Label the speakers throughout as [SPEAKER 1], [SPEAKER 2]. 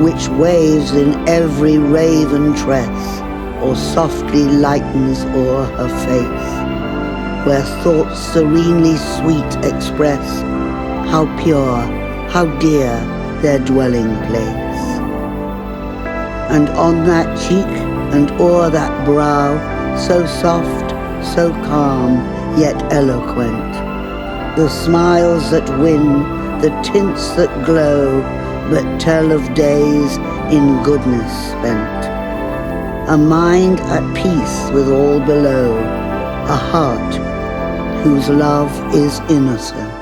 [SPEAKER 1] which waves in every raven tress, or softly lightens o'er her face, where thoughts serenely sweet express how pure, how dear their dwelling place. And on that cheek and o'er that brow, so soft, so calm, yet eloquent, the smiles that win, the tints that glow, but tell of days in goodness spent. A mind at peace with all below, a heart whose love is innocent.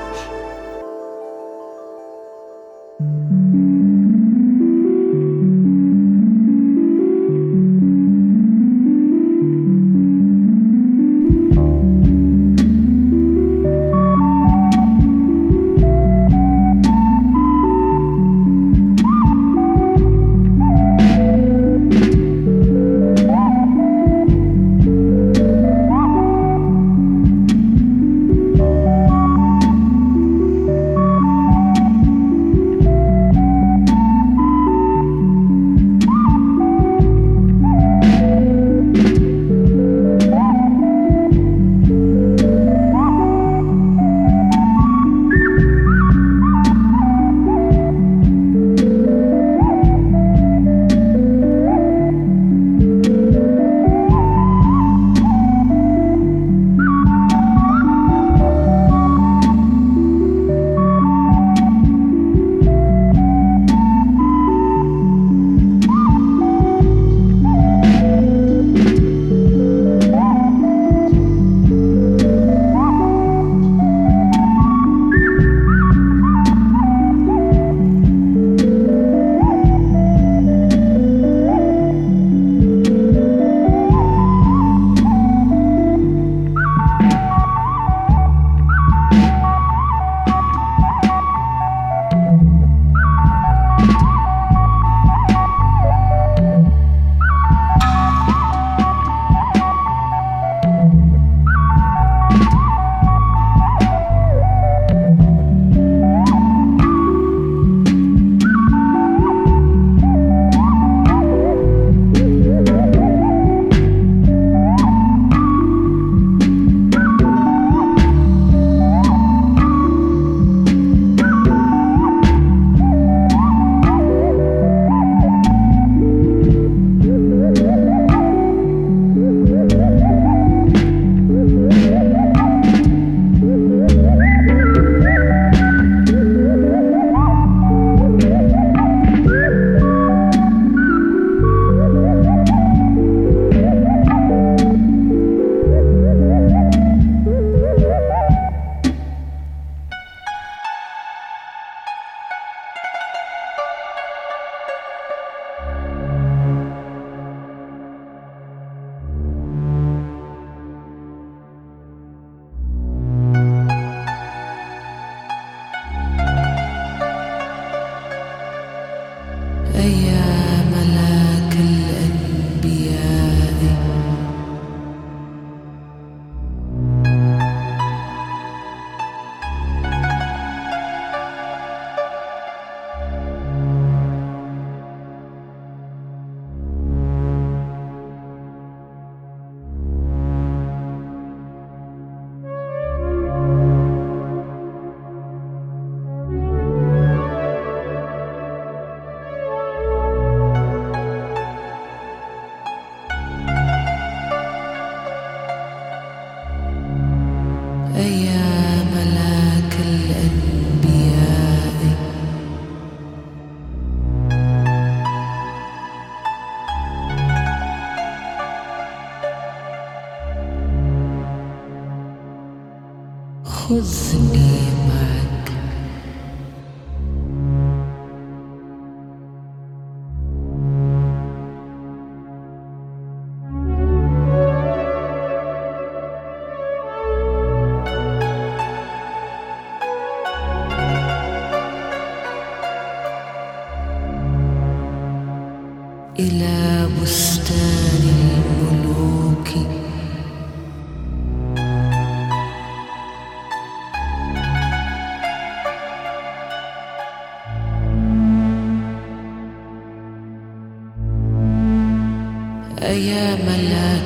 [SPEAKER 2] أيام العالم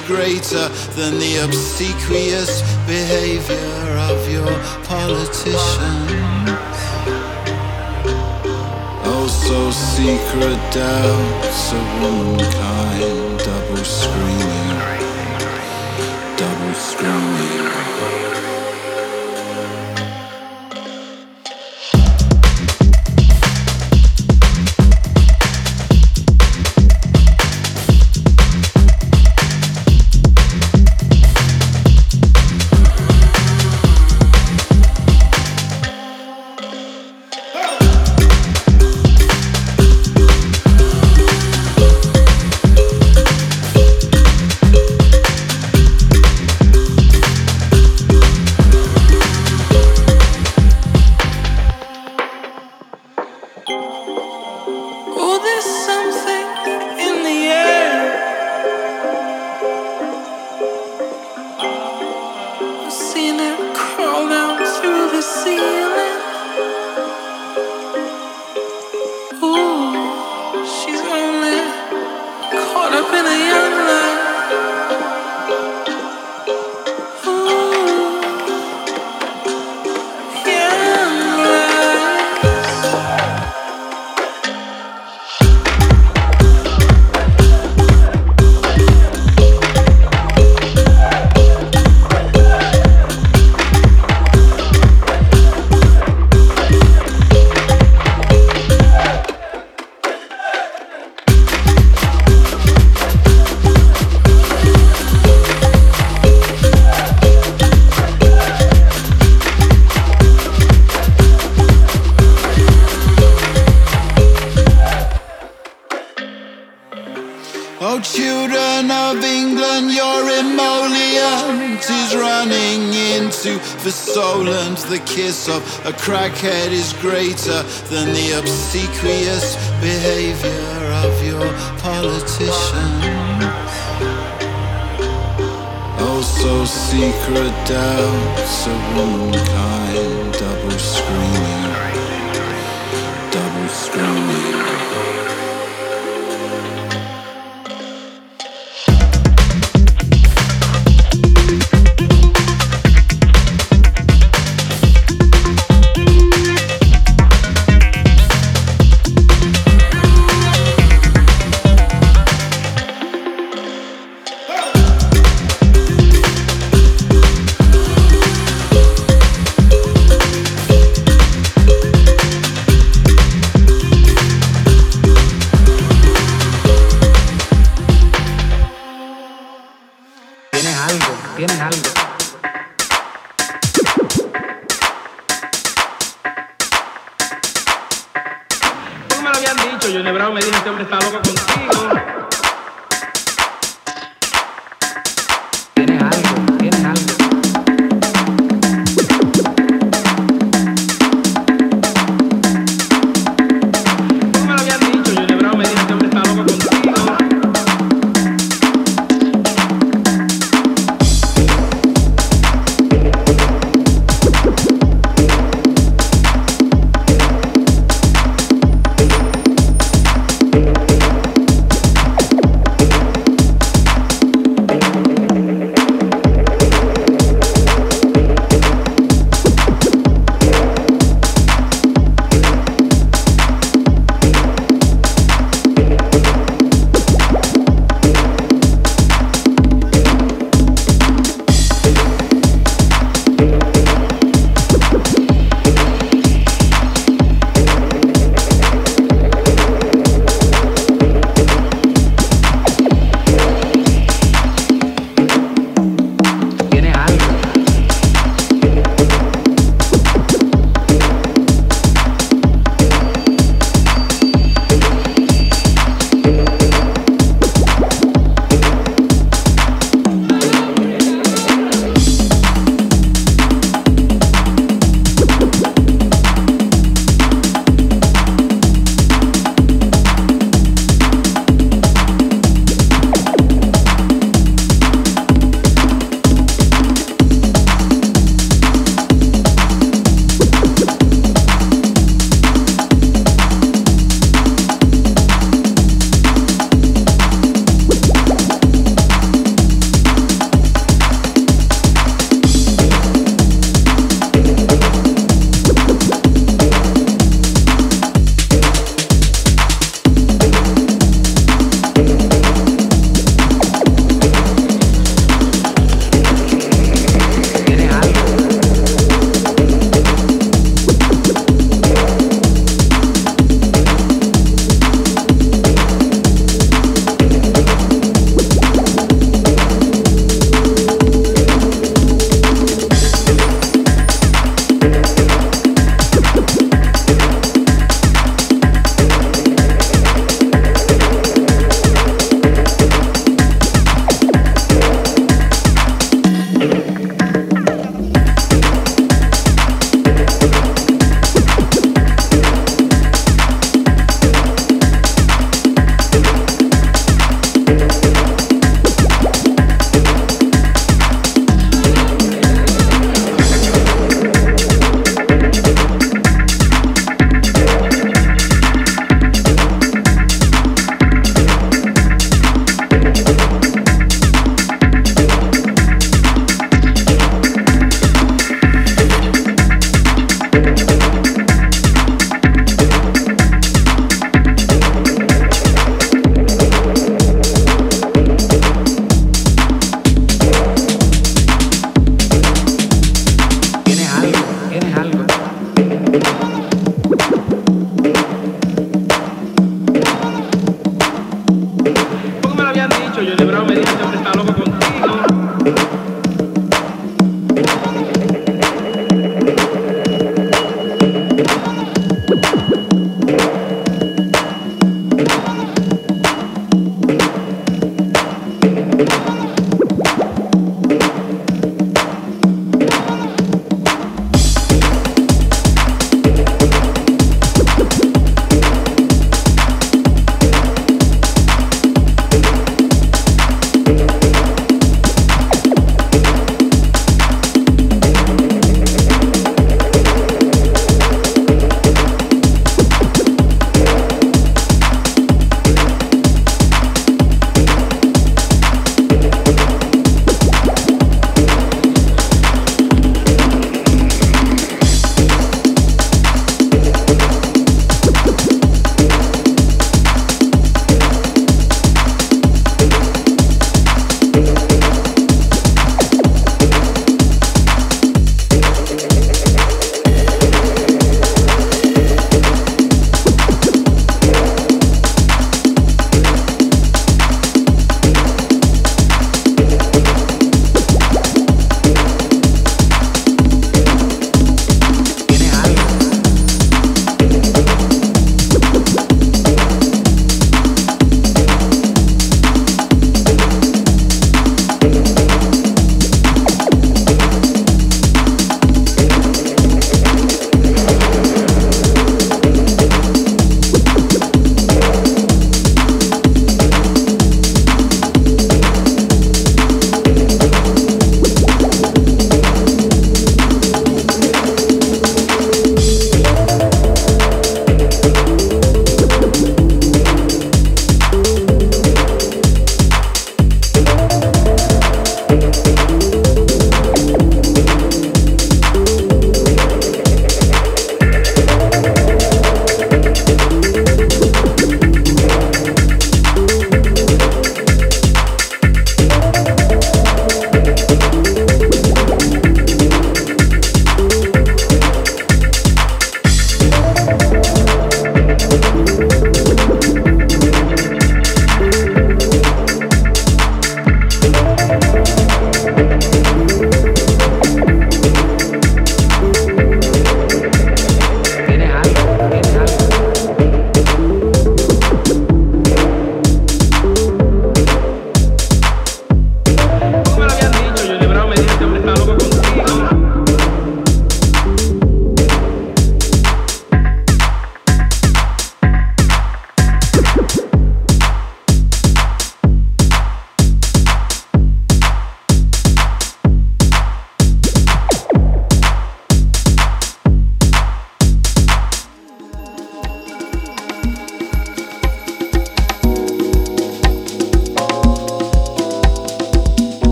[SPEAKER 2] greater than the obsequious behavior of your politicians. Oh, so secret doubts of womankind, greater than the obsequious behavior of your politicians. Oh, so secret doubts of womankind, double screaming, double screaming.